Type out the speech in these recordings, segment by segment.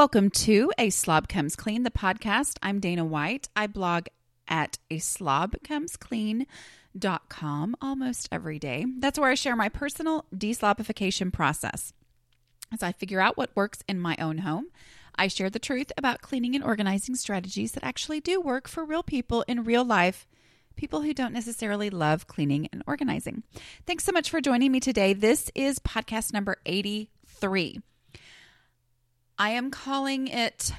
Welcome to A Slob Comes Clean, the podcast. I'm Dana White. I blog at a slob comes clean.com almost every day. That's where I share my personal deslobification process. As I figure out what works in my own home, I share the truth about cleaning and organizing strategies that actually do work for real people in real life people who don't necessarily love cleaning and organizing. Thanks so much for joining me today. This is podcast number 83. I am calling it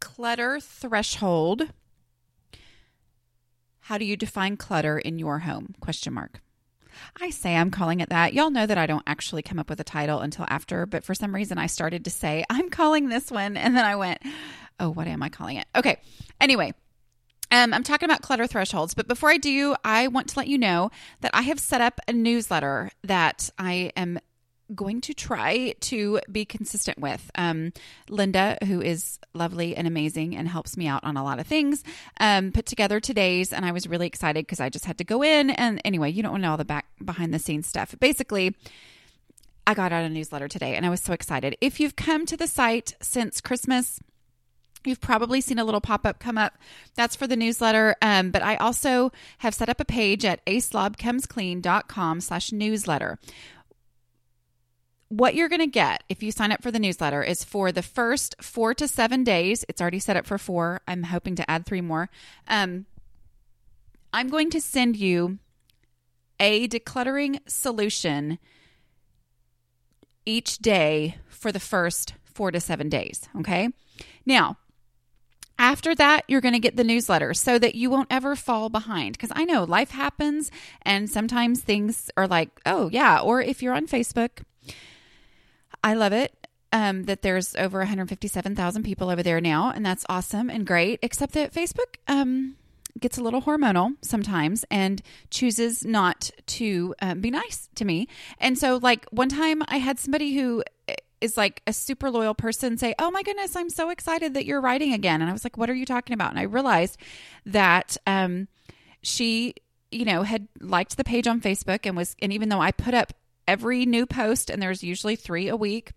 Clutter Threshold. How do you define clutter in your home? Question mark. I say I'm calling it that. Y'all know that I don't actually come up with a title until after, but for some reason I started to say, I'm calling this one. And then I went, oh, what am I calling it? Okay. Anyway, um, I'm talking about clutter thresholds, but before I do, I want to let you know that I have set up a newsletter that I am going to try to be consistent with. Um, Linda, who is lovely and amazing and helps me out on a lot of things, um, put together today's, and I was really excited because I just had to go in. And anyway, you don't want to know all the back behind the scenes stuff. Basically, I got out a newsletter today and I was so excited. If you've come to the site since Christmas, You've probably seen a little pop up come up. That's for the newsletter. Um, but I also have set up a page at aslobcomesclean.com slash newsletter. What you're going to get if you sign up for the newsletter is for the first four to seven days. It's already set up for four. I'm hoping to add three more. Um, I'm going to send you a decluttering solution each day for the first four to seven days. Okay. Now, after that, you're going to get the newsletter so that you won't ever fall behind. Because I know life happens, and sometimes things are like, oh, yeah. Or if you're on Facebook, I love it um, that there's over 157,000 people over there now, and that's awesome and great. Except that Facebook um, gets a little hormonal sometimes and chooses not to um, be nice to me. And so, like, one time I had somebody who is like a super loyal person say, Oh my goodness, I'm so excited that you're writing again. And I was like, What are you talking about? And I realized that um, she, you know, had liked the page on Facebook and was, and even though I put up every new post, and there's usually three a week,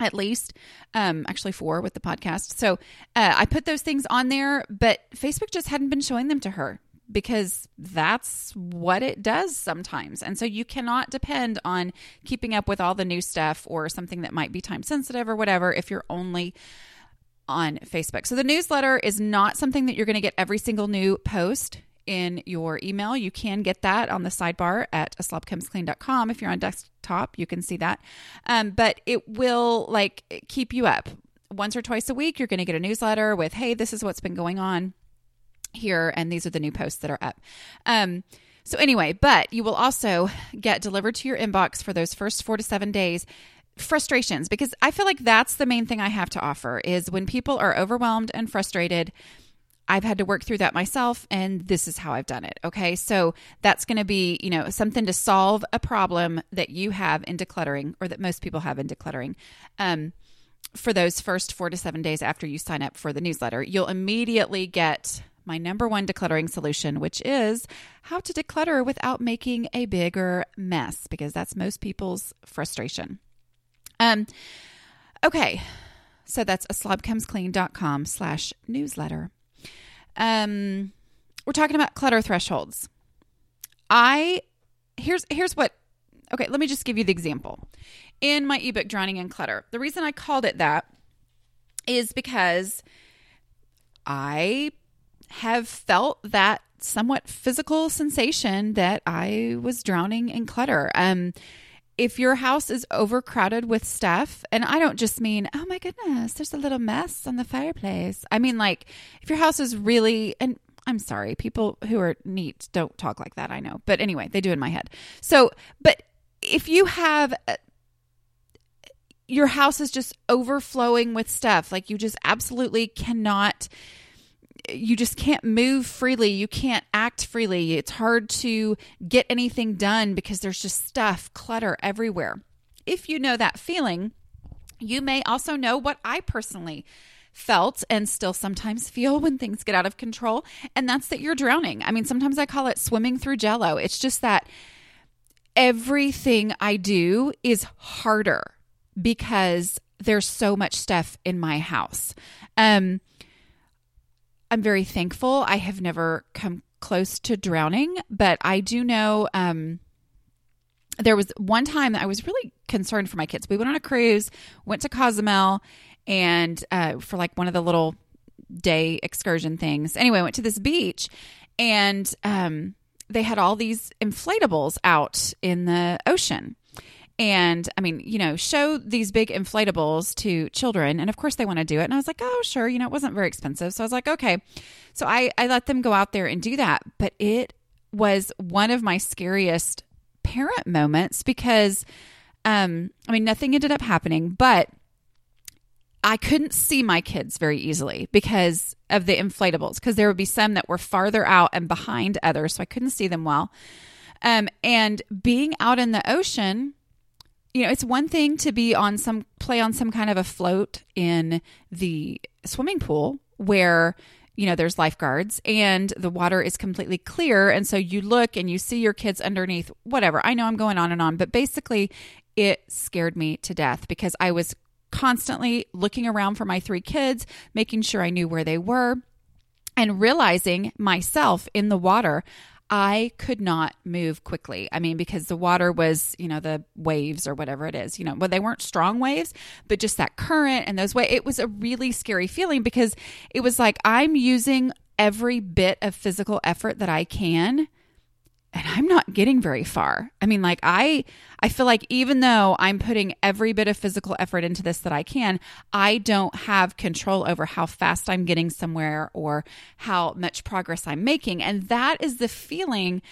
at least um actually four with the podcast so uh, i put those things on there but facebook just hadn't been showing them to her because that's what it does sometimes. And so you cannot depend on keeping up with all the new stuff or something that might be time sensitive or whatever if you're only on Facebook. So the newsletter is not something that you're going to get every single new post in your email. You can get that on the sidebar at aslobcomesclean.com. If you're on desktop, you can see that. Um, but it will like keep you up. Once or twice a week, you're going to get a newsletter with, hey, this is what's been going on here, and these are the new posts that are up. Um, so, anyway, but you will also get delivered to your inbox for those first four to seven days frustrations because I feel like that's the main thing I have to offer is when people are overwhelmed and frustrated. I've had to work through that myself, and this is how I've done it. Okay. So that's going to be, you know, something to solve a problem that you have in decluttering or that most people have in decluttering. Um, for those first four to seven days after you sign up for the newsletter, you'll immediately get my number one decluttering solution, which is how to declutter without making a bigger mess, because that's most people's frustration. Um, okay, so that's a slobcomesclean.com slash newsletter. Um, we're talking about clutter thresholds. I here's here's what okay, let me just give you the example. In my ebook Drowning in Clutter, the reason I called it that is because I have felt that somewhat physical sensation that I was drowning in clutter. Um, if your house is overcrowded with stuff, and I don't just mean, oh my goodness, there's a little mess on the fireplace. I mean, like, if your house is really, and I'm sorry, people who are neat don't talk like that, I know. But anyway, they do in my head. So, but if you have, uh, your house is just overflowing with stuff, like you just absolutely cannot you just can't move freely. You can't act freely. It's hard to get anything done because there's just stuff, clutter everywhere. If you know that feeling, you may also know what I personally felt and still sometimes feel when things get out of control, and that's that you're drowning. I mean, sometimes I call it swimming through jello. It's just that everything I do is harder because there's so much stuff in my house. Um, I'm very thankful. I have never come close to drowning, but I do know um, there was one time that I was really concerned for my kids. We went on a cruise, went to Cozumel, and uh, for like one of the little day excursion things. Anyway, I went to this beach, and um, they had all these inflatables out in the ocean. And I mean, you know, show these big inflatables to children. And of course they want to do it. And I was like, oh, sure. You know, it wasn't very expensive. So I was like, okay. So I, I let them go out there and do that. But it was one of my scariest parent moments because, um, I mean, nothing ended up happening, but I couldn't see my kids very easily because of the inflatables, because there would be some that were farther out and behind others. So I couldn't see them well. Um, and being out in the ocean, you know, it's one thing to be on some play on some kind of a float in the swimming pool where you know there's lifeguards and the water is completely clear. And so you look and you see your kids underneath whatever. I know i'm going on and on but basically it scared me to death because i was constantly looking around for my three kids making sure i knew where they were and realizing myself in the water I could not move quickly. I mean, because the water was, you know, the waves or whatever it is, you know, well, they weren't strong waves, but just that current and those waves. It was a really scary feeling because it was like I'm using every bit of physical effort that I can and I'm not getting very far. I mean, like I I feel like even though I'm putting every bit of physical effort into this that I can, I don't have control over how fast I'm getting somewhere or how much progress I'm making. And that is the feeling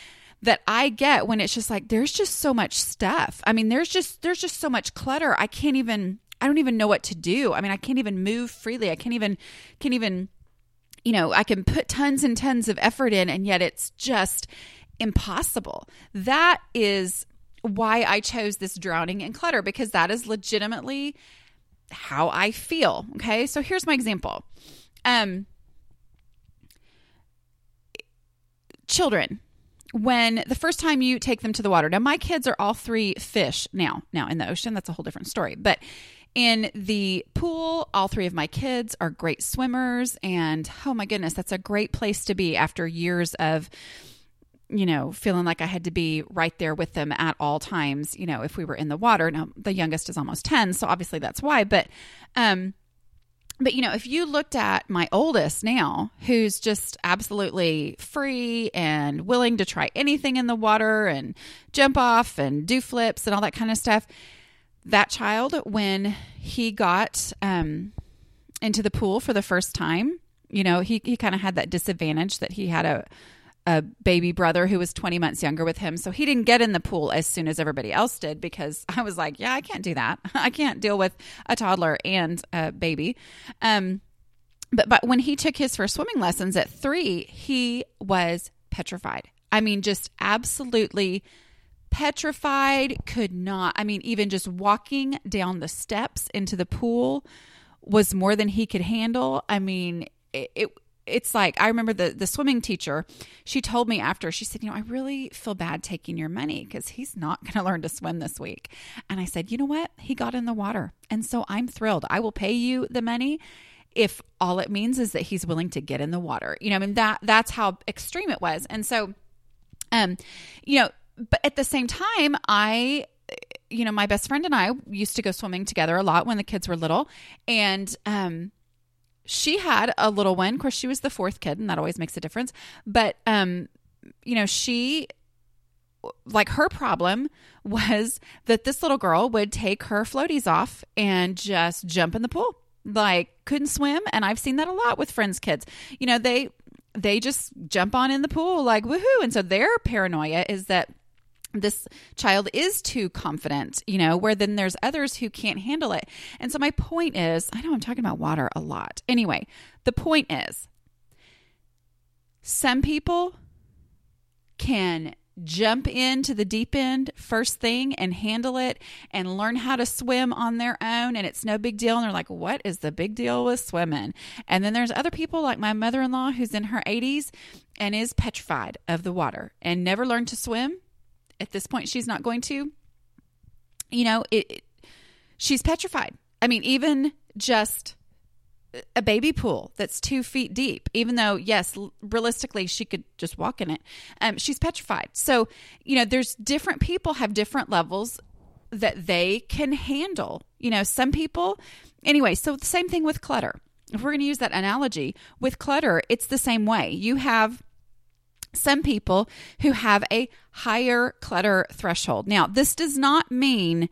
that I get when it's just like there's just so much stuff. I mean, there's just there's just so much clutter. I can't even I don't even know what to do. I mean, I can't even move freely. I can't even can't even you know, I can put tons and tons of effort in and yet it's just impossible. That is why I chose this drowning in clutter because that is legitimately how I feel. Okay. So here's my example. Um, children, when the first time you take them to the water, now my kids are all three fish now. Now in the ocean, that's a whole different story. But in the pool, all three of my kids are great swimmers. And oh my goodness, that's a great place to be after years of you know, feeling like I had to be right there with them at all times, you know, if we were in the water. Now, the youngest is almost 10, so obviously that's why, but um but you know, if you looked at my oldest now, who's just absolutely free and willing to try anything in the water and jump off and do flips and all that kind of stuff, that child when he got um into the pool for the first time, you know, he he kind of had that disadvantage that he had a a baby brother who was 20 months younger with him. So he didn't get in the pool as soon as everybody else did because I was like, yeah, I can't do that. I can't deal with a toddler and a baby. Um, but, but when he took his first swimming lessons at three, he was petrified. I mean, just absolutely petrified, could not. I mean, even just walking down the steps into the pool was more than he could handle. I mean, it, it it's like I remember the the swimming teacher. She told me after she said, "You know, I really feel bad taking your money because he's not going to learn to swim this week." And I said, "You know what? He got in the water, and so I'm thrilled. I will pay you the money." If all it means is that he's willing to get in the water, you know, I mean that that's how extreme it was, and so, um, you know, but at the same time, I you know, my best friend and I used to go swimming together a lot when the kids were little. And um, she had a little one. Of course, she was the fourth kid, and that always makes a difference. But, um, you know, she, like, her problem was that this little girl would take her floaties off and just jump in the pool. Like, couldn't swim. And I've seen that a lot with friends' kids. You know, they, they just jump on in the pool like woohoo. And so their paranoia is that this child is too confident, you know, where then there's others who can't handle it. And so my point is, I know I'm talking about water a lot. Anyway, the point is some people can jump into the deep end first thing and handle it and learn how to swim on their own and it's no big deal and they're like what is the big deal with swimming and then there's other people like my mother-in-law who's in her 80s and is petrified of the water and never learned to swim at this point she's not going to you know it, it she's petrified I mean, even just a baby pool that's two feet deep, even though, yes, realistically, she could just walk in it. Um, she's petrified. So, you know, there's different people have different levels that they can handle. You know, some people, anyway, so the same thing with clutter. If we're going to use that analogy with clutter, it's the same way. You have some people who have a higher clutter threshold. Now, this does not mean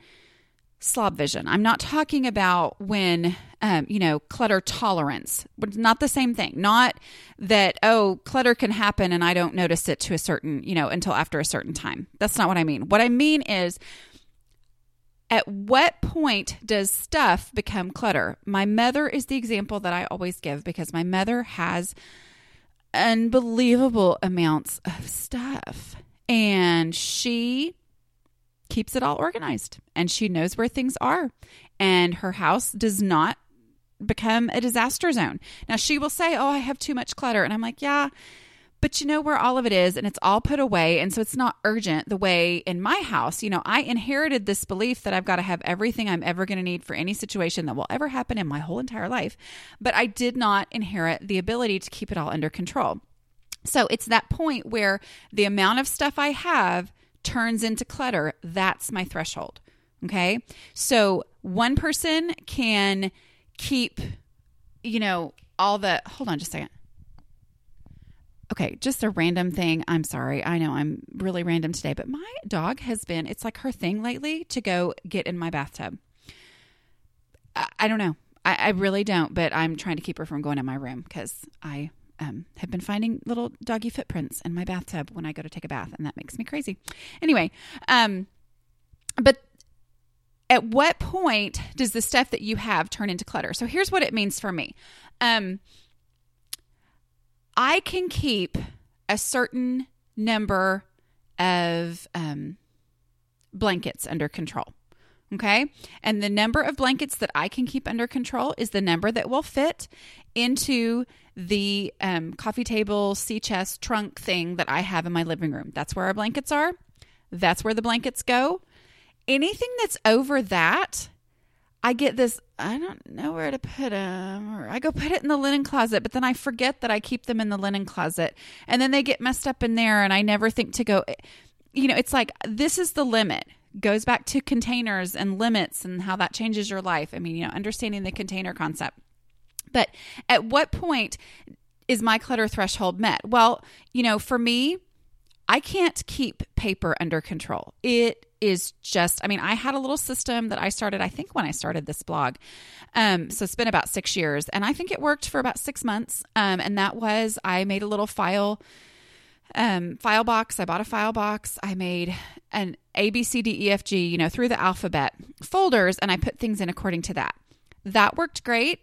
slob vision. I'm not talking about when, um, you know, clutter tolerance. but Not the same thing. Not that, oh, clutter can happen and I don't notice it to a certain, you know, until after a certain time. That's not what I mean. What I mean is, at what point does stuff become clutter? My mother is the example that I always give because my mother has unbelievable amounts of stuff. And she keeps it all organized and she knows where things are. And her house does not become a disaster zone. Now, she will say, Oh, I have too much clutter. And I'm like, Yeah, but you know where all of it is and it's all put away. And so it's not urgent the way in my house. You know, I inherited this belief that I've got to have everything I'm ever going to need for any situation that will ever happen in my whole entire life. But I did not inherit the ability to keep it all under control. So it's that point where the amount of stuff I have turns into clutter. That's my threshold. Okay. So one person can keep, you know, all the, hold on just a second. Okay, just a random thing. I'm sorry. I know I'm really random today, but my dog has been, it's like her thing lately to go get in my bathtub. I, I don't know. I, I, really don't, but I'm trying to keep her from going in my room because I um, have been finding little doggy footprints in my bathtub when I go to take a bath, and that makes me crazy. Anyway, um, but at what point does the stuff that you have turn into clutter? So here's what it means for me. Um, I can keep a certain number of um, blankets under control. Okay. And the number of blankets that I can keep under control is the number that will fit into the um, coffee table, sea chest, trunk thing that I have in my living room. That's where our blankets are. That's where the blankets go. Anything that's over that I get this, I don't know where to put them, or I go put it in the linen closet, but then I forget that I keep them in the linen closet. And then they get messed up in there, and I never think to go, eh, you know, it's like this is the limit. Goes back to containers and limits and how that changes your life. I mean, you know, understanding the container concept. But at what point is my clutter threshold met? Well, you know, for me, I can't keep paper under control. It is just, I mean, I had a little system that I started, I think, when I started this blog. Um, so it's been about six years, and I think it worked for about six months. Um, and that was I made a little file um, file box. I bought a file box. I made an A, B, C, D, E, F, G, you know, through the alphabet folders, and I put things in according to that. That worked great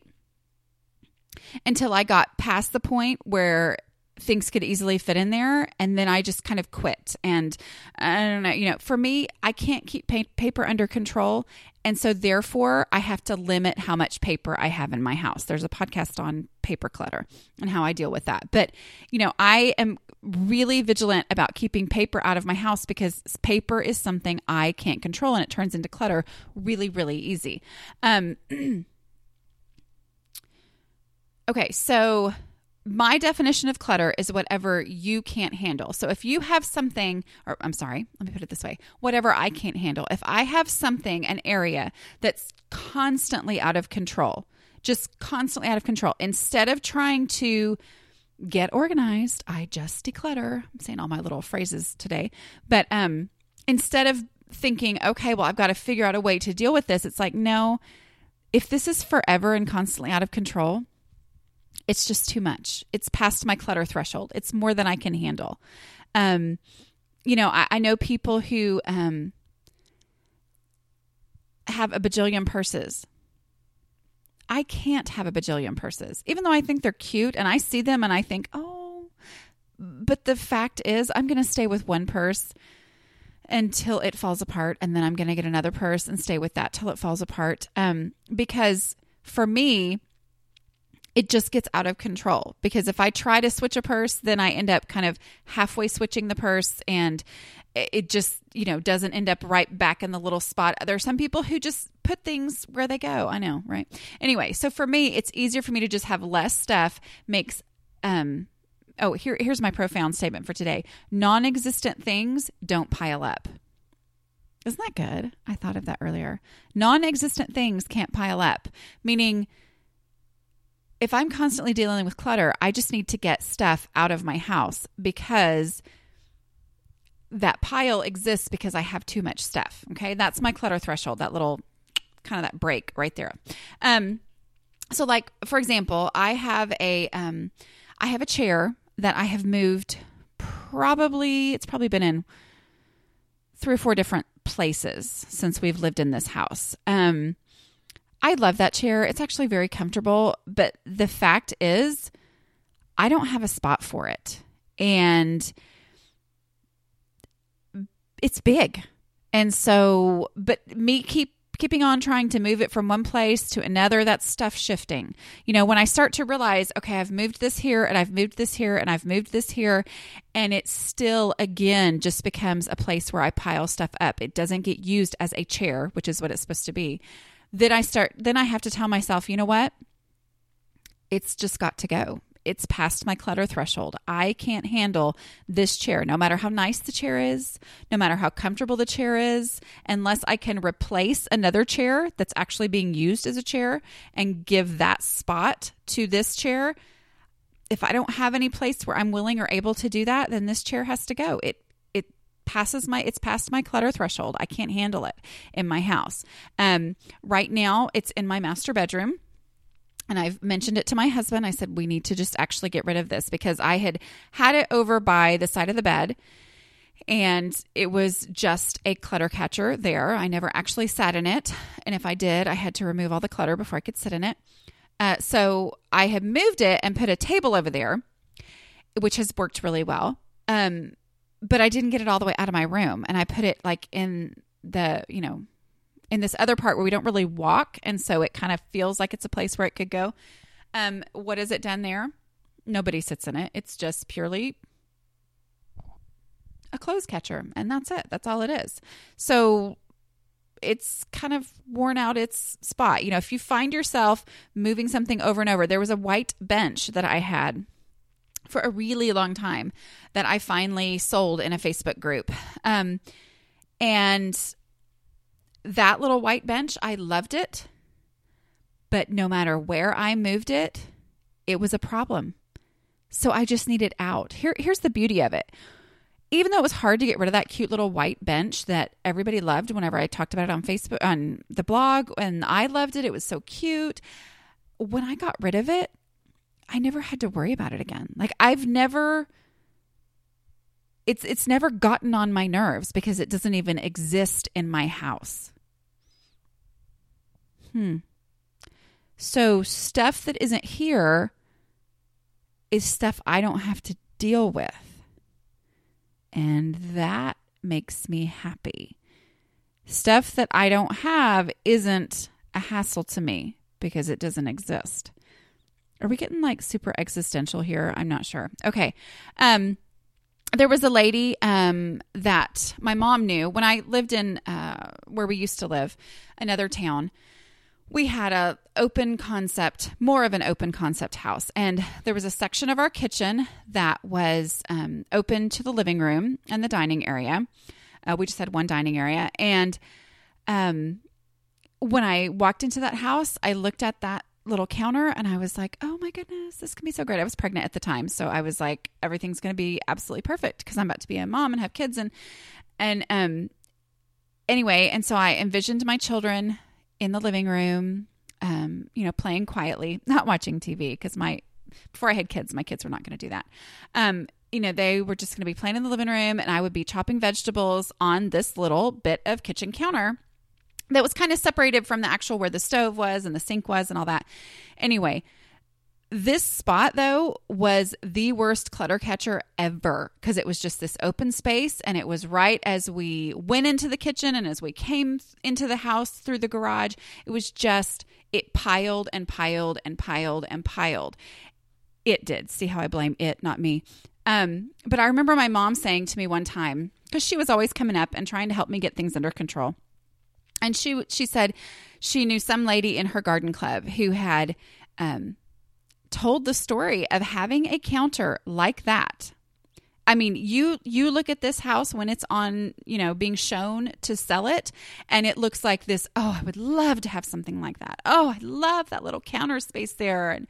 until I got past the point where things could easily fit in there and then i just kind of quit. And i don't know you know for me i can't keep paper under control and so therefore i have to limit how much paper i have in my house. There's a podcast on paper clutter and how i deal with that. But you know i am really vigilant about keeping paper out of my house because paper is something i can't control and it turns into clutter really really easy. Um okay so my definition of clutter is whatever you can't handle. So if you have something, or I'm sorry, let me put it this way whatever I can't handle, if I have something, an area that's constantly out of control, just constantly out of control, instead of trying to get organized, I just declutter. I'm saying all my little phrases today, but um, instead of thinking, okay, well, I've got to figure out a way to deal with this, it's like, no, if this is forever and constantly out of control, it's just too much. It's past my clutter threshold. It's more than I can handle. Um, you know, I, I know people who um, have a bajillion purses. I can't have a bajillion purses, even though I think they're cute and I see them and I think, oh, but the fact is, I'm going to stay with one purse until it falls apart and then I'm going to get another purse and stay with that till it falls apart. Um, because for me, it just gets out of control because if I try to switch a purse, then I end up kind of halfway switching the purse and it just, you know, doesn't end up right back in the little spot. There are some people who just put things where they go. I know, right? Anyway, so for me, it's easier for me to just have less stuff makes um oh, here here's my profound statement for today. Non-existent things don't pile up. Isn't that good? I thought of that earlier. Non-existent things can't pile up, meaning if I'm constantly dealing with clutter, I just need to get stuff out of my house because that pile exists because I have too much stuff. Okay. That's my clutter threshold, that little kind of that break right there. Um, so like for example, I have a um I have a chair that I have moved probably it's probably been in three or four different places since we've lived in this house. Um I love that chair. It's actually very comfortable, but the fact is I don't have a spot for it. And it's big. And so, but me keep keeping on trying to move it from one place to another, that's stuff shifting. You know, when I start to realize, okay, I've moved this here and I've moved this here and I've moved this here, and it still, again, just becomes a place where I pile stuff up. It doesn't get used as a chair, which is what it's supposed to be. Then I start, then I have to tell myself, you know what? It's just got to go it's past my clutter threshold. I can't handle this chair, no matter how nice the chair is, no matter how comfortable the chair is, unless I can replace another chair that's actually being used as a chair and give that spot to this chair. If I don't have any place where I'm willing or able to do that, then this chair has to go. It passes my it's past my clutter threshold. I can't handle it in my house. Um, right now, it's in my master bedroom and I've mentioned it to my husband. I said, we need to just actually get rid of this because I had had it over by the side of the bed and it was just a clutter catcher there. I never actually sat in it. And if I did, I had to remove all the clutter before I could sit in it. Uh, so I had moved it and put a table over there, which has worked really well. Um, but I didn't get it all the way out of my room. And I put it like in the, you know, in this other part where we don't really walk, and so it kind of feels like it's a place where it could go. Um, what is it done there? Nobody sits in it. It's just purely a clothes catcher, and that's it. That's all it is. So it's kind of worn out its spot. You know, if you find yourself moving something over and over, there was a white bench that I had for a really long time that I finally sold in a Facebook group. Um, and that little white bench, I loved it. But no matter where I moved it, it was a problem. So I just needed out. Here, here's the beauty of it. Even though it was hard to get rid of that cute little white bench that everybody loved whenever I talked about it on Facebook, on the blog, and I loved it, it was so cute. When I got rid of it, I never had to worry about it again. Like I've never it's it's never gotten on my nerves because it doesn't even exist in my house. Hmm. So stuff that isn't here is stuff I don't have to deal with. And that makes me happy. Stuff that I don't have isn't a hassle to me because it doesn't exist. Are we getting like super existential here? I'm not sure. Okay. Um there was a lady um, that my mom knew when I lived in uh, where we used to live, another town. We had a open concept, more of an open concept house, and there was a section of our kitchen that was um, open to the living room and the dining area. Uh, we just had one dining area, and um, when I walked into that house, I looked at that little counter and I was like, oh my goodness, this can be so great. I was pregnant at the time. So I was like, everything's going to be absolutely perfect because I'm about to be a mom and have kids. And, and, um, anyway, and so I envisioned my children in the living room, um, you know, playing quietly, not watching TV because my, before I had kids, my kids were not going to do that. Um, you know, they were just going to be playing in the living room and I would be chopping vegetables on this little bit of kitchen counter that was kind of separated from the actual where the stove was and the sink was and all that. Anyway, this spot though was the worst clutter catcher ever because it was just this open space and it was right as we went into the kitchen and as we came into the house through the garage. It was just it piled and piled and piled and piled. It did. See how i blame it not me. Um, but i remember my mom saying to me one time because she was always coming up and trying to help me get things under control And she she said she knew some lady in her garden club who had um, told the story of having a counter like that. I mean, you you look at this house when it's on, you know, being shown to sell it, and it looks like this. Oh, I would love to have something like that. Oh, I love that little counter space there. And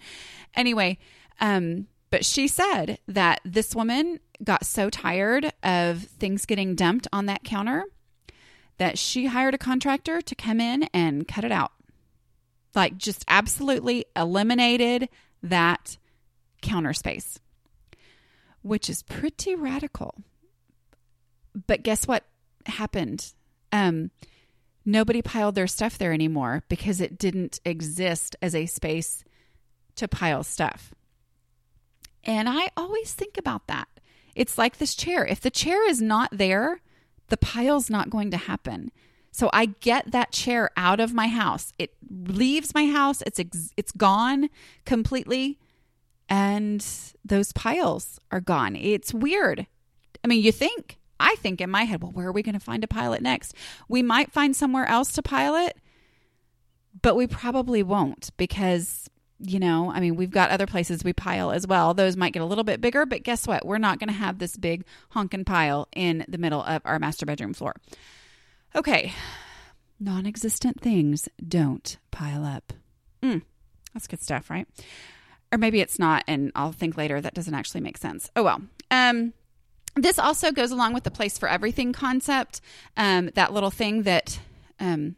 anyway, um, but she said that this woman got so tired of things getting dumped on that counter that she hired a contractor to come in and cut it out. Like, just absolutely eliminated that counter space, which is pretty radical. But guess what happened? Um, nobody piled their stuff there anymore because it didn't exist as a space to pile stuff. And I always think about that. It's like this chair. If the chair is not there, the pile's not going to happen. So I get that chair out of my house. It leaves my house. It's ex- it's gone completely and those piles are gone. It's weird. I mean, you think I think in my head, well, where are we going to find a pilot next? We might find somewhere else to pilot, but we probably won't because you know, I mean, we've got other places we pile as well. Those might get a little bit bigger, but guess what? We're not going to have this big honkin' pile in the middle of our master bedroom floor. Okay, non existent things don't pile up. Mm, that's good stuff, right? Or maybe it's not, and I'll think later that doesn't actually make sense. Oh well. Um, this also goes along with the place for everything concept. Um, that little thing that um,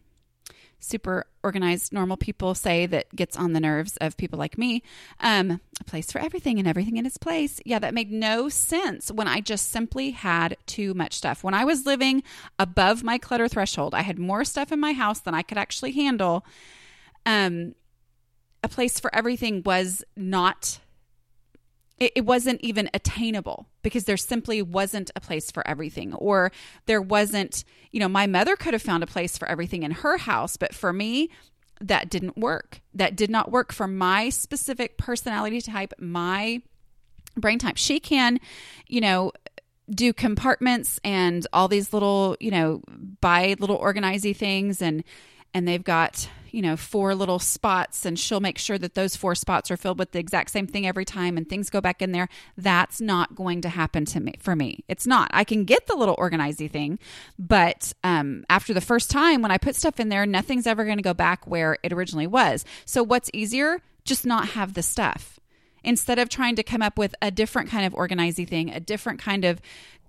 super organized, normal people say that gets on the nerves of people like me. Um, a place for everything and everything in its place. Yeah, that made no sense when I just simply had too much stuff. When I was living above my clutter threshold, I had more stuff in my house than I could actually handle. Um, a place for everything was not it, it wasn't even attainable because there simply wasn't a place for everything. Or there wasn't you know my mother could have found a place for everything in her house but for me that didn't work. That did not work for my specific personality type my brain type. She can you know do compartments and all these little you know buy little organizy things and and they've got you know, four little spots and she'll make sure that those four spots are filled with the exact same thing every time and things go back in there. That's not going to happen to me for me. It's not. I can get the little organizy thing, but um, after the first time when I put stuff in there, nothing's ever going to go back where it originally was. So what's easier? Just not have the stuff instead of trying to come up with a different kind of organizy thing, a different kind of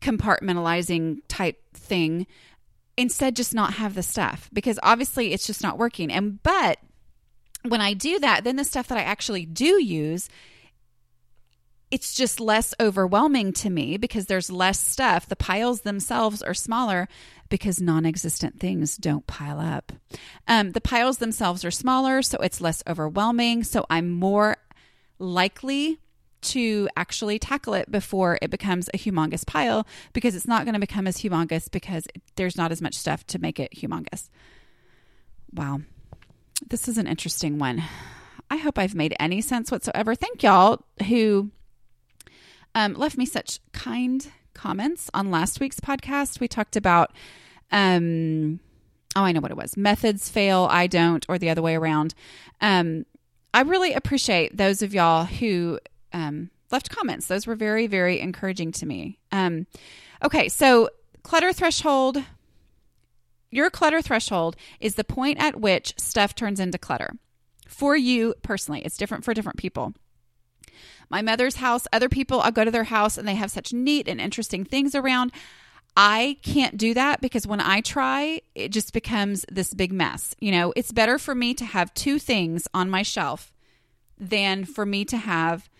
compartmentalizing type thing instead just not have the stuff because obviously it's just not working. And but when I do that, then the stuff that I actually do use it's just less overwhelming to me because there's less stuff. The piles themselves are smaller because non existent things don't pile up. Um, the piles themselves are smaller, so it's less overwhelming. So I'm more likely to actually tackle it before it becomes a humongous pile because it's not going to become as humongous because there's not as much stuff to make it humongous. Wow. This is an interesting one. I hope I've made any sense whatsoever. Thank y'all who um, left me such kind comments on last week's podcast. We talked about, um, oh, I know what it was methods fail, I don't, or the other way around. Um, I really appreciate those of y'all who um, left comments. Those were very, very encouraging to me. Um, okay, so clutter threshold. Your clutter threshold is the point at which stuff turns into clutter. For you personally, it's different for different people. My mother's house, other people, I'll go to their house and they have such neat and interesting things around. I can't do that because when I try, it just becomes this big mess. You know, it's better for me to have two things on my shelf than for me to have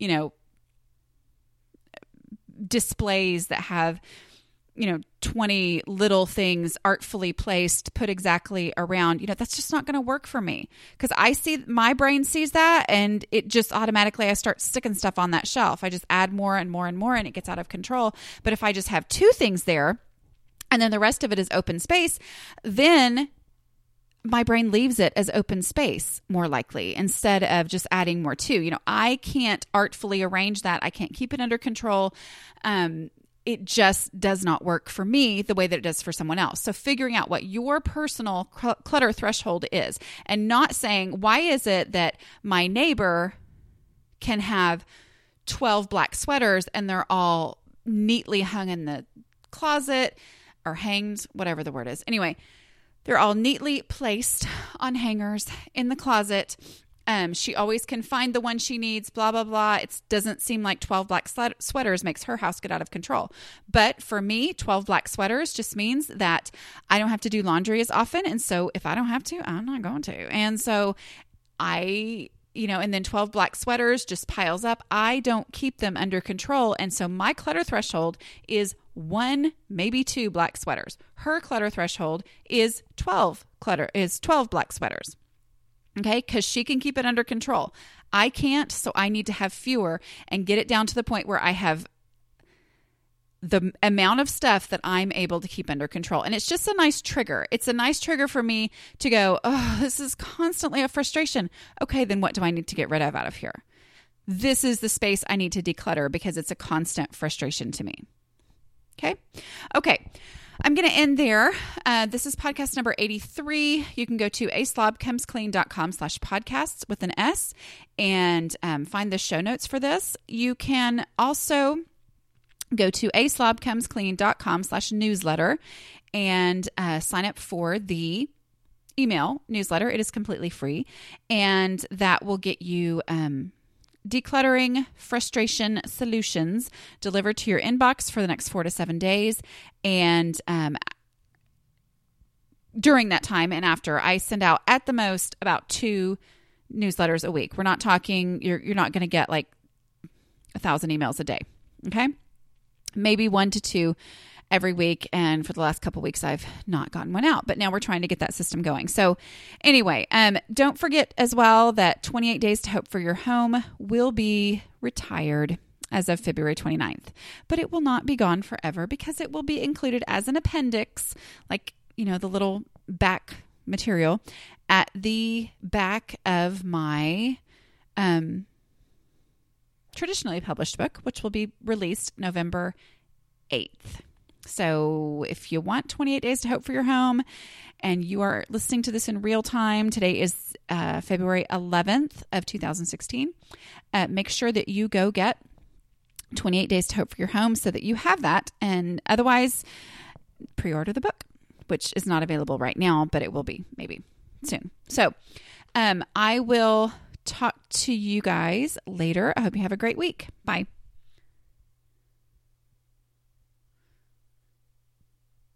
you know, displays that have you know 20 little things artfully placed put exactly around you know that's just not going to work for me. Because i see my brain sees that and it just automatically i start sticking stuff on that shelf. I just add more and more and more and it gets out of control. But if i just have two things there and then the rest of it is open space then my brain leaves it as open space more likely instead of just adding more to. You know, I can't artfully arrange that. I can't keep it under control. Um, it just does not work for me the way that it does for someone else. So figuring out what your personal clutter threshold is and not saying, why is it that my neighbor can have 12 black sweaters and they're all neatly hung in the closet or hanged, whatever the word is. Anyway, they're all neatly placed on hangers in the closet um, she always can find the one she needs, blah, blah, blah. It doesn't seem like 12 black sweaters makes her house get out of control. But for me, 12 black sweaters just means that I don't have to do laundry as often. And so if I don't have to, I'm not going to. And so I you know, and then 12 black sweaters just piles up. I don't keep them under control. And so my clutter threshold is one, maybe two black sweaters. Her clutter threshold is 12 clutter is 12 black sweaters. Okay, because she can keep it under control. I can't, so I need to have fewer and get it down to the point where I have the amount of stuff that I'm able to keep under control. And it's just a nice trigger. It's a nice trigger for me to go, oh, this is constantly a frustration. Okay, then what do I need to get rid of out of here? This is the space I need to declutter because it's a constant frustration to me. Okay. Okay. I'm going to end there. Uh, this is podcast number 83. You can go to aslobcomesclean.com slash podcasts with an S and um, find the show notes for this. You can also go to aslobcomesclean.com slash newsletter and uh, sign up for the email newsletter. It is completely free, and that will get you um, decluttering frustration solutions delivered to your inbox for the next four to seven days. And um, during that time and after, I send out at the most about two newsletters a week. We're not talking, you're, you're not going to get like a thousand emails a day. Okay. Maybe one to two every week. And for the last couple weeks, I've not gotten one out, but now we're trying to get that system going. So, anyway, um, don't forget as well that 28 Days to Hope for Your Home will be retired as of February 29th, but it will not be gone forever because it will be included as an appendix, like, you know, the little back material at the back of my um, traditionally published book, which will be released November 8th. So if you want 28 Days to Hope for Your Home and you are listening to this in real time, today is uh, February 11th of 2016. Uh, make sure that you go get 28 Days to Hope for Your Home so that you have that. And otherwise, pre order the book, which is not available right now, but it will be maybe soon. So um, I will talk to you guys later. I hope you have a great week. Bye.